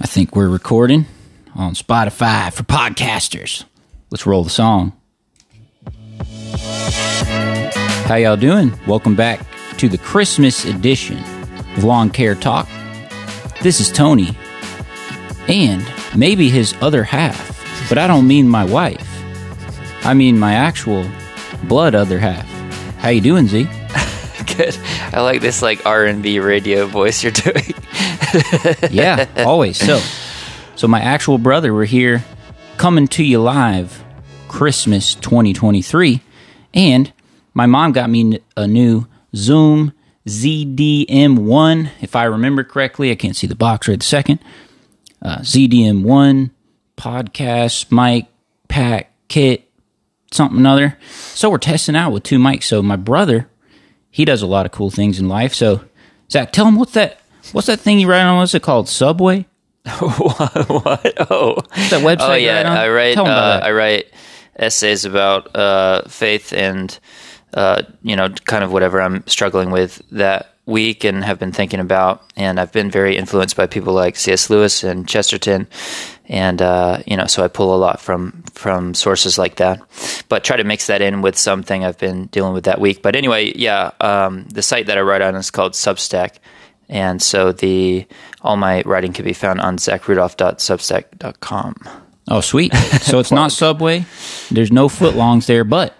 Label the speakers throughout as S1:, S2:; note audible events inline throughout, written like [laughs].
S1: I think we're recording on Spotify for podcasters. Let's roll the song. How y'all doing? Welcome back to the Christmas edition of Lawn Care Talk. This is Tony and maybe his other half, but I don't mean my wife. I mean my actual blood other half. How you doing, Z? [laughs]
S2: Good. I like this like R and B radio voice you're doing. [laughs]
S1: yeah, always. So, so my actual brother, we're here coming to you live, Christmas 2023, and my mom got me a new Zoom ZDM1, if I remember correctly. I can't see the box right this second. Uh, ZDM1 podcast mic pack kit something other. So we're testing out with two mics. So my brother, he does a lot of cool things in life. So Zach, tell him what's that What's that thing you write on? What's it called? Subway? [laughs]
S2: what? what? Oh,
S1: What's that website.
S2: oh yeah.
S1: you write on?
S2: I write.
S1: Tell 'em about
S2: Uh. I write essays about uh, faith and uh, you know, kind of whatever I'm struggling with that week and have been thinking about. And I've been very influenced by people like C.S. Lewis and Chesterton, and uh, you know, so I pull a lot from from sources like that. But try to mix that in with something I've been dealing with that week. But anyway, yeah, um, the site that I write on is called Substack. And so the all my writing can be found on zachrudolph.substack.com.
S1: Oh, sweet. So it's not Subway. There's no foot longs there, but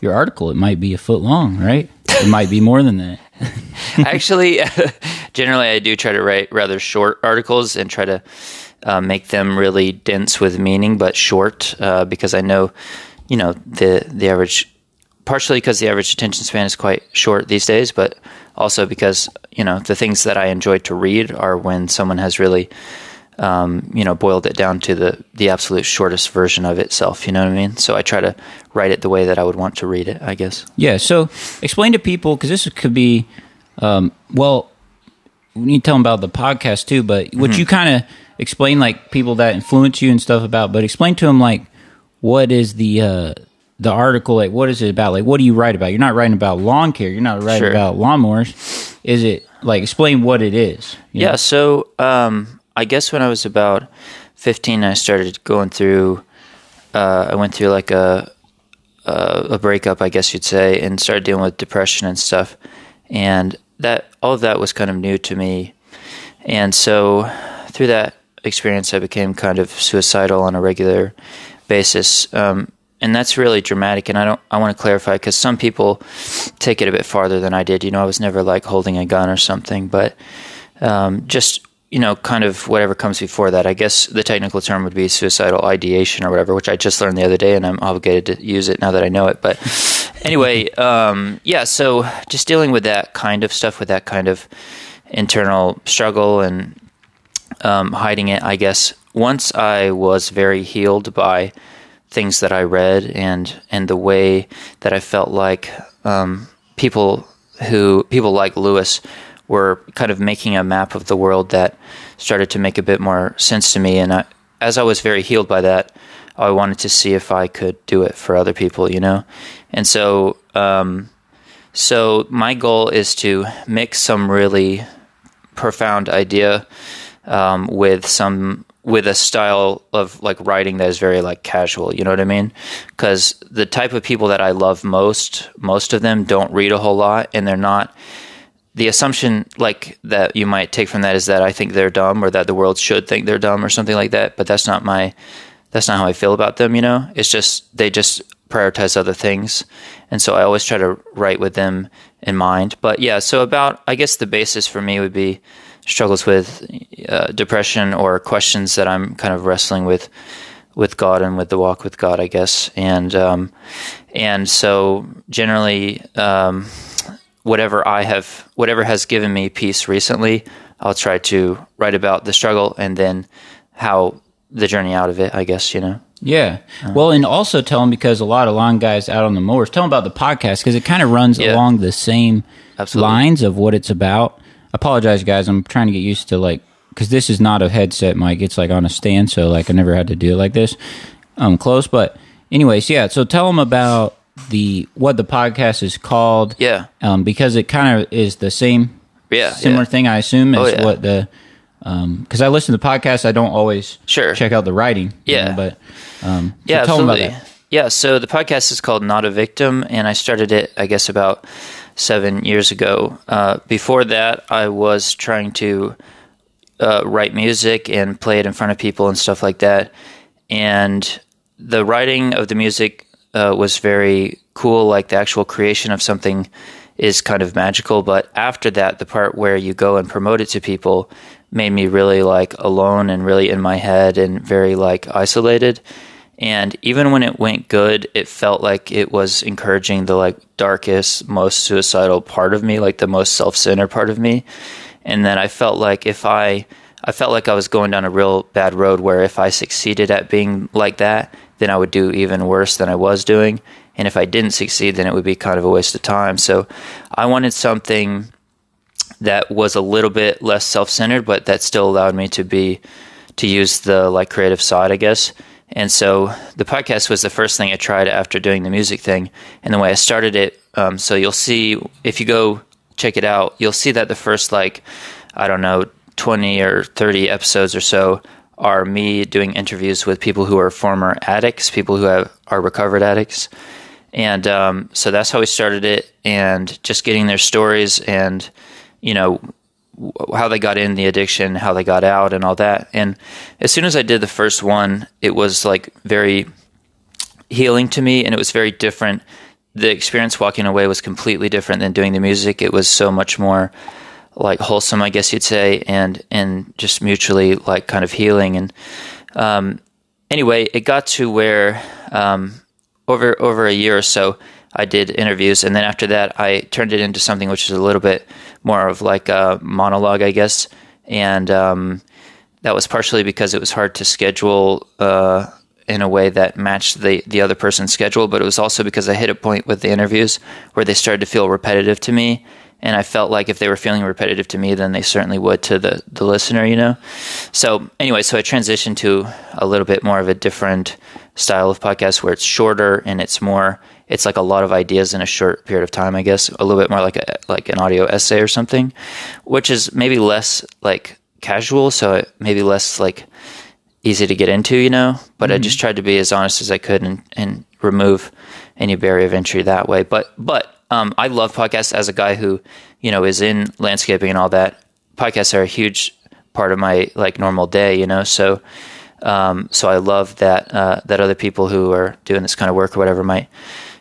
S1: your article, it might be a foot long, right? It might be more than that. [laughs] [laughs]
S2: Actually, [laughs] generally I do try to write rather short articles and try to uh, make them really dense with meaning, but short uh, because I know, you know, the the average, partially because the average attention span is quite short these days, but also because you know the things that I enjoy to read are when someone has really. Um, you know, boiled it down to the the absolute shortest version of itself. You know what I mean? So I try to write it the way that I would want to read it. I guess.
S1: Yeah. So explain to people, because this could be, um, well, we need to tell them about the podcast too, but would you kind of explain like people that influence you and stuff about, but explain to them like what is the, uh, the article like what is it about like what do you write about you're not writing about lawn care you're not writing
S2: Sure.
S1: about lawnmowers is it like explain what it is you know?
S2: Yeah, so um, I guess when I was about 15, I started going through, uh, I went through like a, a, a breakup, I guess you'd say, and started dealing with depression and stuff. And that, all of that was kind of new to me. And so through that experience, I became kind of suicidal on a regular basis. Um, and that's really dramatic. And I don't, I want to clarify because some people take it a bit farther than I did. You know, I was never like holding a gun or something, but um, just you know, kind of whatever comes before that. I guess the technical term would be suicidal ideation or whatever, which I just learned the other day, and I'm obligated to use it now that I know it. But [laughs] anyway, um, yeah. So just dealing with that kind of stuff, with that kind of internal struggle and um, hiding it. I guess once I was very healed by things that I read and and the way that I felt like um, people who people like Lewis were kind of making a map of the world that started to make a bit more sense to me. And I, as I was very healed by that, I wanted to see if I could do it for other people, you know. And so, um, so my goal is to mix some really profound idea um, with some with a style of like writing that is very like casual you know what i mean? Because the type of people that i love most most of them don't read a whole lot and they're not the assumption like that you might take from that is that i think they're dumb or that the world should think they're dumb or something like that but that's not my that's not how i feel about them you know? It's just they just prioritize other things and so i always try to write with them in mind. But yeah so about i guess the basis for me would be struggles with uh, depression or questions that I'm kind of wrestling with with God and with the walk with God, I guess. And um, and so generally, um, whatever I have, whatever has given me peace recently, I'll try to write about the struggle and then how the journey out of it. I guess you know.
S1: Yeah. Well, and also tell them because a lot of lawn guys out on the mowers, tell them about the podcast because it kind of runs
S2: Yeah.
S1: along the same
S2: Absolutely.
S1: lines of what it's about. Apologize, guys. I'm trying to get used to like because this is not a headset mic. It's like on a stand, so like I never had to do it like this. Um, close, but anyways, yeah. So tell them about the what the podcast is called.
S2: Yeah.
S1: Um, because it kind of is the same
S2: Yeah.
S1: similar
S2: yeah.
S1: thing, I assume, as
S2: Oh, yeah.
S1: what the because I listen to podcasts, I don't always
S2: Sure.
S1: check out the writing. you
S2: Yeah.
S1: know, but um, so
S2: Yeah, absolutely.
S1: about that.
S2: Yeah, so the podcast is called Not a Victim, and I started it, I guess, about seven years ago. Uh, before that, I was trying to uh, write music and play it in front of people and stuff like that. And the writing of the music uh, was very cool, like the actual creation of something is kind of magical. But after that, the part where you go and promote it to people made me really like alone and really in my head and very like isolated. And even when it went good, it felt like it was encouraging the like darkest, most suicidal part of me, like the most self-centered part of me. And then I felt like if I I felt like I was going down a real bad road where if I succeeded at being like that, then I would do even worse than I was doing. And if I didn't succeed, then it would be kind of a waste of time. So I wanted something that was a little bit less self-centered, but that still allowed me to be to use the like creative side, I guess. And so the podcast was the first thing I tried after doing the music thing. And the way I started it, um, so you'll see if you go check it out, you'll see that the first like I don't know twenty or thirty episodes or so are me doing interviews with people who are former addicts, people who have, are recovered addicts. And um, so that's how we started it, and just getting their stories and you know how they got in the addiction, how they got out, and all that. And as soon as I did the first one, it was like very healing to me, and it was very different. The experience walking away was completely different than doing the music. It was so much more like wholesome, I guess you'd say, and and just mutually like kind of healing. And um, anyway, it got to where um, over over a year or so, I did interviews, and then after that, I turned it into something which is a little bit more of like a monologue, I guess. And um, that was partially because it was hard to schedule uh, in a way that matched the the other person's schedule, but it was also because I hit a point with the interviews where they started to feel repetitive to me. And I felt like if they were feeling repetitive to me, then they certainly would to the, the listener, you know? So, anyway, so I transitioned to a little bit more of a different style of podcast where it's shorter and it's more, it's like a lot of ideas in a short period of time, I guess. A little bit more like a, like an audio essay or something, which is maybe less like casual. So, it maybe less like easy to get into, you know? But I just tried to be as honest as I could and, and remove any barrier of entry that way. But, but, um, I love podcasts as a guy who, you know, is in landscaping and all that. Podcasts are a huge part of my like normal day, you know. So, um, so I love that uh, that other people who are doing this kind of work or whatever might,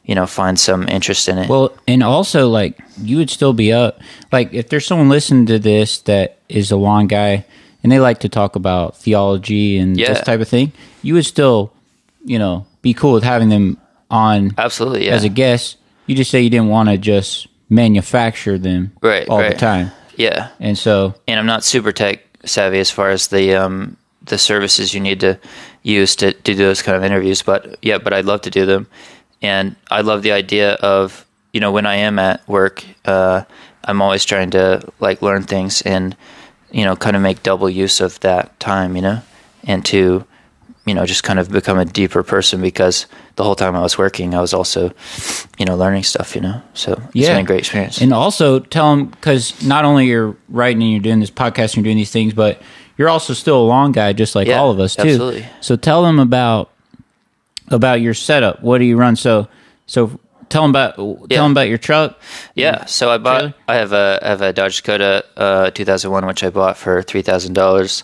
S2: you know, find some interest in it.
S1: Well, and also like you would still be up. Like if there's someone listening to this that is a lawn guy and they like to talk about theology and
S2: Yeah.
S1: this type of thing, you would still, you know, be cool with having them on
S2: Absolutely, yeah.
S1: as a guest. You just say you didn't want to just manufacture them
S2: Right,
S1: all the time,
S2: yeah,
S1: and so
S2: and I'm not super tech savvy as far as the um, the services you need to use to, to do those kind of interviews. But yeah, but I'd love to do them, and I love the idea of you know when I am at work, uh, I'm always trying to like learn things and you know kind of make double use of that time, you know, and to you know just kind of become a deeper person because the whole time I was working, I was also you know learning stuff, you know. So it's
S1: Yeah.
S2: been a great experience.
S1: And also tell them because not only you're writing and you're doing this podcast and you're doing these things, but you're also still a long guy, just like
S2: Yeah,
S1: all of us too.
S2: absolutely.
S1: So tell them about about your setup. What do you run? So so tell them about tell
S2: Yeah.
S1: them about your truck.
S2: Yeah, so I bought.
S1: Trailer?
S2: I have a I have a Dodge Dakota uh, 2001, which I bought for three thousand dollars,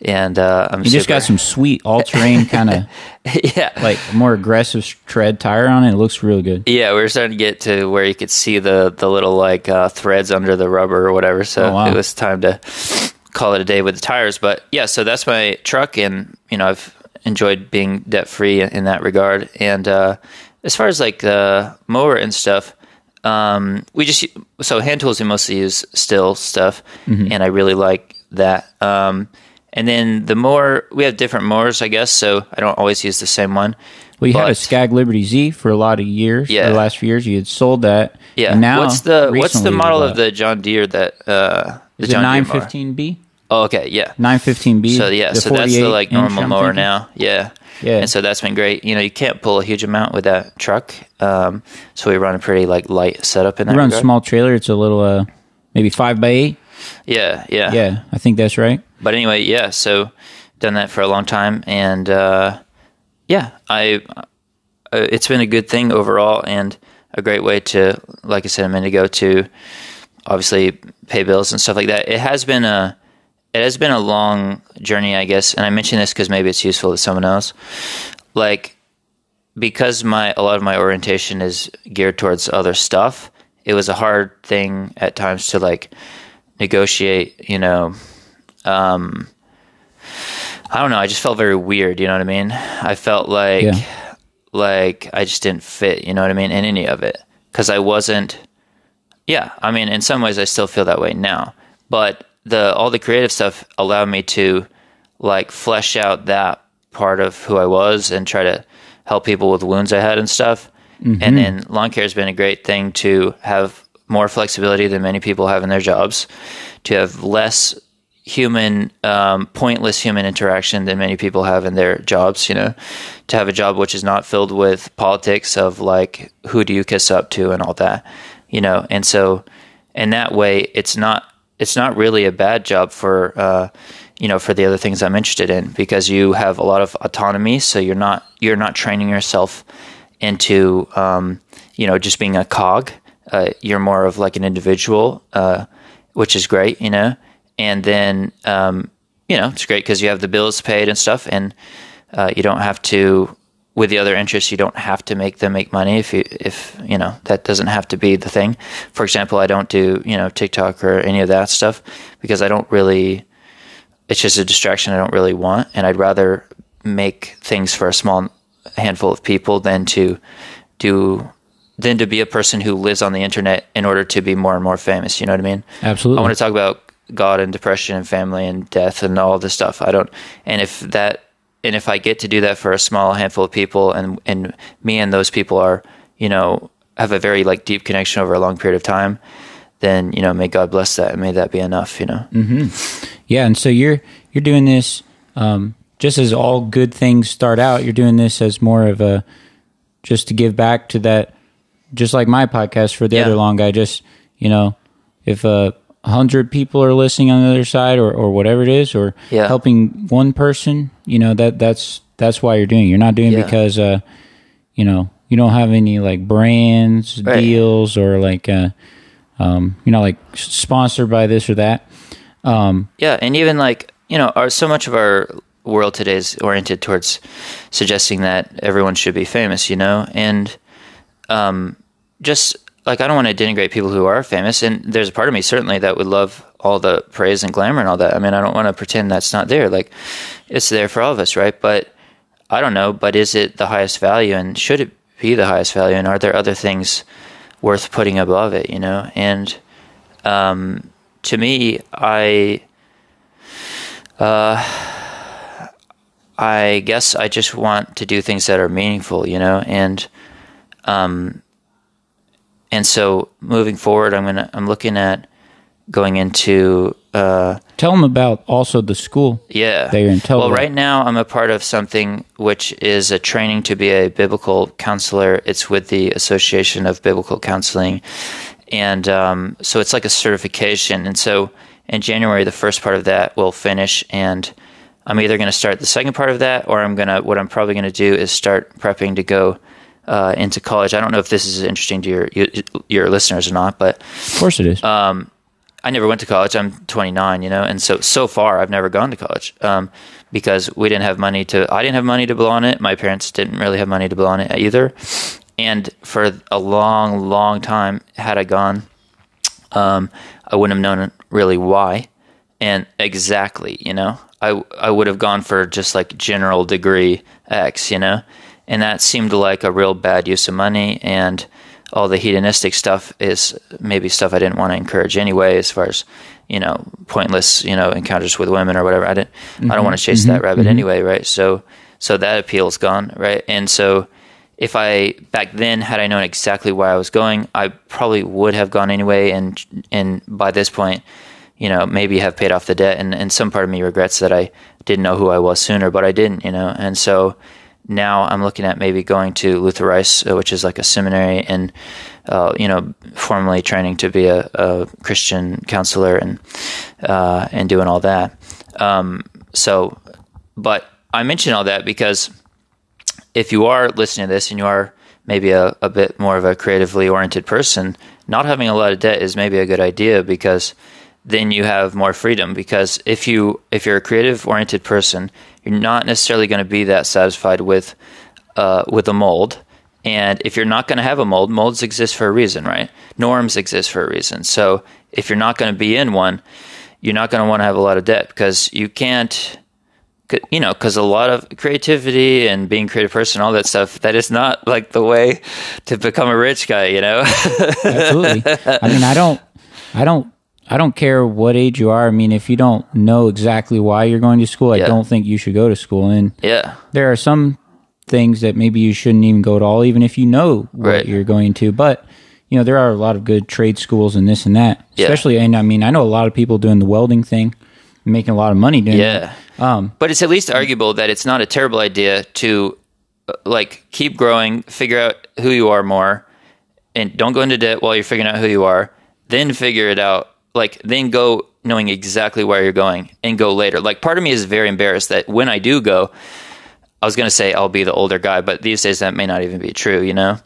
S2: and uh, I'm
S1: You just got some sweet all terrain [laughs] kind of
S2: yeah
S1: like more aggressive tread tire on it. It looks really good.
S2: yeah. We were starting to get to where you could see the the little like uh, threads under the rubber or whatever. So
S1: Oh, wow.
S2: it was time to call it a day with the tires. But yeah, so that's my truck, and you know I've enjoyed being debt free in that regard. And uh, as far as like the mower and stuff, um, we just so hand tools we mostly use still stuff,
S1: mm-hmm.
S2: and I really like that. Um, and then the mower we have different mowers, I guess. So I don't always use the same one.
S1: We well, had a Skag Liberty Z for a lot of years.
S2: Yeah,
S1: the last few years you had sold that.
S2: Yeah.
S1: Now
S2: what's the what's the model of the John Deere that uh, the John
S1: 915B?
S2: Oh, okay, yeah.
S1: Nine fifteen B.
S2: So yeah, so that's the like normal mower now. Yeah.
S1: Yeah.
S2: And so that's been great. You know, you can't pull a huge amount with that truck. Um, so we run a pretty like light setup in that.
S1: We run
S2: regard.
S1: small trailer. It's a little, uh, maybe five by eight.
S2: Yeah, yeah,
S1: Yeah, I think that's right.
S2: But anyway, yeah. So done that for a long time, and uh, yeah, I uh, it's been a good thing overall, and a great way to, like I said a minute ago, to obviously pay bills and stuff like that. It has been a it has been a long journey, I guess, and I mention this because maybe it's useful to someone else. Like because my a lot of my orientation is geared towards other stuff, it was a hard thing at times to like negotiate, you know, um I don't know, I just felt very weird, you know what I mean? I felt like
S1: Yeah.
S2: like I just didn't fit, you know what I mean, in any of it cuz I wasn't yeah, I mean in some ways I still feel that way now. But the all the creative stuff allowed me to like flesh out that part of who I was and try to help people with wounds I had and stuff. And then lawn care has been a great thing to have more flexibility than many people have in their jobs, to have less human, um, pointless human interaction than many people have in their jobs. You know, to have a job which is not filled with politics of like who do you kiss up to and all that. You know, and so in that way, it's not it's not really a bad job for uh, you know for the other things I'm interested in because you have a lot of autonomy. So you're not you're not training yourself into um, you know just being a cog. Uh, you're more of like an individual, uh, which is great, you know. And then um, you know it's great because you have the bills paid and stuff, and uh, you don't have to. With the other interests, you don't have to make them make money if you if you know that doesn't have to be the thing. For example, I don't do you know TikTok or any of that stuff because I don't really. It's just a distraction I don't really want, and I'd rather make things for a small handful of people than to do than to be a person who lives on the internet in order to be more and more famous. You know what I mean?
S1: Absolutely.
S2: I want to talk about God and depression and family and death and all this stuff. I don't, and if that, and if I get to do that for a small handful of people, and and me and those people are, you know, have a very like deep connection over a long period of time, then you know, may God bless that and may that be enough. You know.
S1: Yeah, and so you're you're doing this um, just as all good things start out. You're doing this as more of a just to give back to that, just like my podcast for the
S2: Yeah.
S1: other long guy. Just you know, if a hundred people are listening on the other side, or or whatever it is, or
S2: Yeah.
S1: helping one person, you know that that's that's why you're doing. it. You're not doing it
S2: Yeah.
S1: because uh, you know you don't have any like brands
S2: Right.
S1: deals or like uh, um, you know like sponsored by this or that.
S2: um Yeah, and even like you know, our so much of our world today is oriented towards suggesting that everyone should be famous, you know, and um, just like I don't want to denigrate people who are famous, and there's a part of me certainly that would love all the praise and glamour and all that. I mean, I don't want to pretend that's not there. Like, it's there for all of us, right? But I don't know. But is it the highest value, and should it be the highest value, and are there other things worth putting above it? You know, and um, to me, I. I guess I just want to do things that are meaningful, you know, and um, and so moving forward, I'm gonna I'm looking at going into uh,
S1: Tell them about also the school.
S2: yeah.
S1: That you're in Tel
S2: well,
S1: Aviv.
S2: right now I'm a part of something which is a training to be a biblical counselor. It's with the Association of Biblical Counseling, and um, so it's like a certification. And so in January, the first part of that will finish, and I'm either going to start the second part of that, or I'm gonna what I'm probably going to do is start prepping to go. Uh, into college. I don't know if this is interesting to your your, listeners or not, but
S1: Of course it is.
S2: Uh, I never went to college. I'm 29, you know, and so so far I've never gone to college um, because we didn't have money to. I didn't have money to blow on it. My parents didn't really have money to blow on it either. And for a long, long time, had I gone, um, I wouldn't have known really why and exactly. You know, I I would have gone for just like general degree X. You know, and that seemed like a real bad use of money and all the hedonistic stuff is maybe stuff I didn't want to encourage anyway, as far as you know, pointless you know encounters with women or whatever. I didn't. I don't want to mm-hmm, chase that mm-hmm, rabbit mm-hmm. anyway, right? So so that appeal's gone, right? And so if I back then had I known exactly where I was going, I probably would have gone anyway, and and by this point, you know, maybe have paid off the debt. And and some part of me regrets that I didn't know who I was sooner, but I didn't, you know. And so now I'm looking at maybe going to Luther Rice, uh, which is like a seminary, and uh, you know, formally training to be a, a Christian counselor and uh, and doing all that. Um, so, but I mention all that because if you are listening to this and you are maybe a, a bit more of a creatively oriented person, not having a lot of debt is maybe a good idea because then you have more freedom because if you if you're a creative oriented person you're not necessarily going to be that satisfied with uh, with a mold. And if you're not going to have a mold molds exist for a reason right? Norms exist for a reason. So if you're not going to be in one you're not going to want to have a lot of debt because you can't you know because a lot of creativity and being a creative person all that stuff that is not like the way to become a rich guy you know?
S1: Absolutely. I mean, I don't, I don't, I don't care what age you are. I mean, if you don't know exactly why you're going to school, I don't think you should go to school. And
S2: yeah
S1: there are some things that maybe you shouldn't even go to all, even if you know what
S2: Right.
S1: you're going to. But you know, there are a lot of good trade schools and this and that.
S2: Yeah.
S1: Especially, and I mean, I know a lot of people doing the welding thing, making a lot of money doing
S2: Yeah.
S1: Um,
S2: But it's at least arguable that it's not a terrible idea to uh, like keep growing, figure out who you are more, and don't go into debt while you're figuring out who you are. Then figure it out. Like then go knowing exactly where you're going and go later. Like part of me is very embarrassed that when I do go, I was going to say I'll be the older guy, but these days that may not even be true, you know?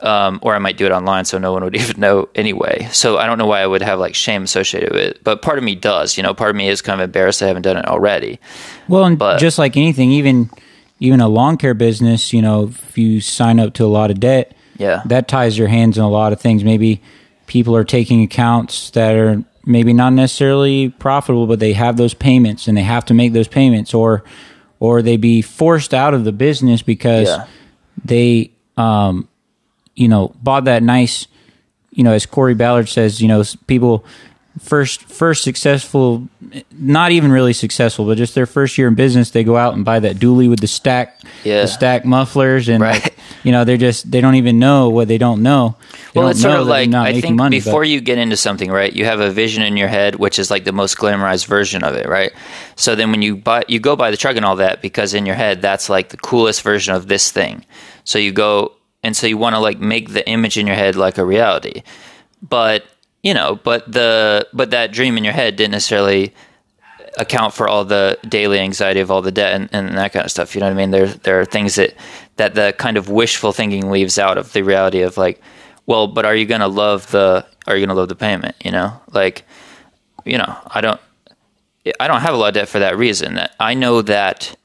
S2: Um, or I might do it online so no one would [laughs] even know anyway. So I don't know why I would have like shame associated with it. But part of me does, you know, part of me is kind of embarrassed I haven't done it already.
S1: Well, and
S2: But-
S1: just like anything, even even a lawn care business, you know, if you sign up to a lot of debt,
S2: Yeah.
S1: that ties your hands in a lot of things. Maybe people are taking accounts that are maybe not necessarily profitable, but they have those payments and they have to make those payments, or or they be forced out of the business because
S2: Yeah.
S1: they, um, you know, bought that nice, you know, as Corey Ballard says, you know, people first first successful not even really successful but just their first year in business they go out and buy that dually with the stack
S2: Yeah.
S1: the stack mufflers and
S2: Right.
S1: like, you know they're just they don't even know what they don't know They
S2: well,
S1: don't
S2: it's sort of like I think
S1: money, but-
S2: before you get into something, right? You have a vision in your head, which is like the most glamorized version of it, right? So then when you buy, you go buy the truck and all that because in your head that's like the coolest version of this thing. So you go and so you want to like make the image in your head like a reality, but you know, but the but that dream in your head didn't necessarily account for all the daily anxiety of all the debt and, and that kind of stuff. You know what I mean? There there are things that that the kind of wishful thinking leaves out of the reality of like, well, but are you gonna love the are you gonna love the payment? You know, like, you know, I don't I don't have a lot of debt for that reason. That I know that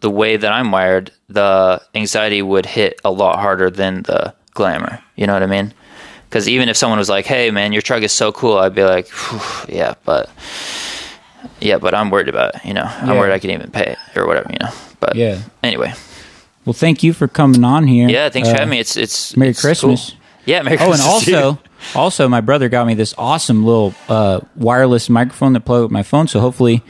S2: the way that I'm wired, the anxiety would hit a lot harder than the glamour. You know what I mean? Because even if someone was like, "Hey, man, your truck is so cool," I'd be like, "Yeah, but yeah, but I'm worried about it. You know, I'm
S1: Yeah.
S2: worried I can even pay it or whatever. You know." But
S1: Yeah.
S2: Anyway,
S1: well thank you for coming on here
S2: yeah. Thanks for
S1: Uh,
S2: having me. It's it's
S1: Merry
S2: it's
S1: Christmas.
S2: cool. Yeah, Merry Christmas.
S1: oh and
S2: Christmas. to you.
S1: also [laughs] also my brother got me this awesome little uh, wireless microphone that plug with my phone so hopefully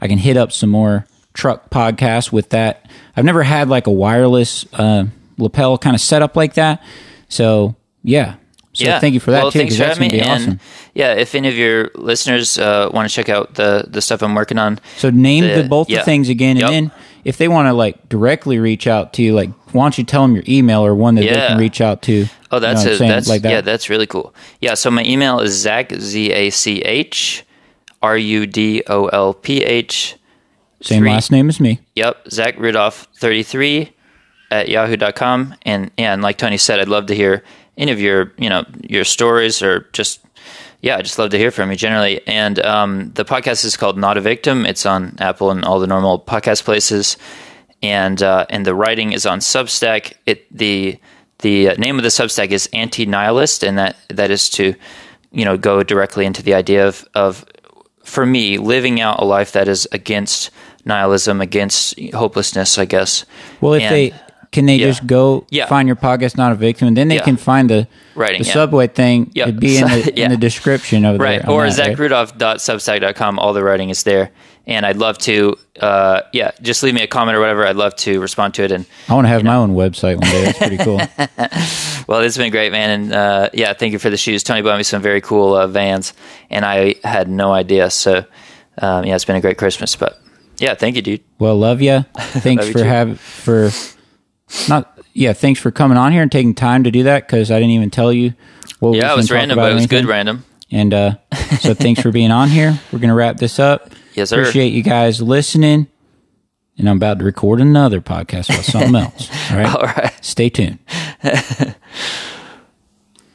S1: i can hit up some more truck podcasts with that i've never had like a wireless uh, lapel kind of setup like that so yeah so thank you for that
S2: well,
S1: too
S2: Thanks for having me.
S1: awesome
S2: And yeah, if any of your listeners uh, want to check out the the stuff I'm working on,
S1: so name
S2: the-
S1: the, both
S2: yeah.
S1: the things again and then if they want to like directly reach out to you like why don't you tell them your email or one that they can reach out to
S2: Oh, that's
S1: you know
S2: a, that's
S1: like that
S2: yeah, that's really cool. Yeah, so my email is Zach Z A C H R U D O L P H.
S1: same
S2: three-
S1: last name as me
S2: Yep, Zach Rudolph thirty three at yahoo.com. And and like Tony said, I'd love to hear any of your you know your stories or just yeah, I just love to hear from you generally. And um, the podcast is called Not a Victim. It's on Apple and all the normal podcast places. And uh, and the writing is on Substack. It the the name of the Substack is Anti Nihilist, and that that is to you know go directly into the idea of of for me living out a life that is against nihilism, against hopelessness. I guess.
S1: Well, if
S2: And-
S1: they can they
S2: yeah.
S1: just go
S2: Yeah.
S1: find your podcast, not a victim, and then they
S2: Yeah.
S1: can find the
S2: Writing,
S1: the subway thing.
S2: Yeah.
S1: It'd be in the [laughs] in the description of
S2: right
S1: there.
S2: or
S1: that, right?
S2: zachrudolph.substack.com all the writing is there and i'd love to uh, yeah just leave me a comment or whatever i'd love to respond to it and
S1: I want to have my own website one day. That's pretty cool. [laughs]
S2: well it's been great man and uh, yeah thank you for the shoes tony bought me some very cool uh, vans and i had no idea so um, yeah it's been a great christmas but yeah thank you dude
S1: well, love you. [laughs] Thanks
S2: Love you
S1: for having for not yeah. Thanks for coming on here and taking time to do that because I didn't even tell you. What
S2: Yeah, it was random, but it was good random.
S1: And uh, so [laughs] thanks for being on here. We're gonna wrap this up.
S2: Yes, sir.
S1: Appreciate you guys listening. And I'm about to record another podcast about something [laughs] else. All right.
S2: All right.
S1: Stay tuned. [laughs]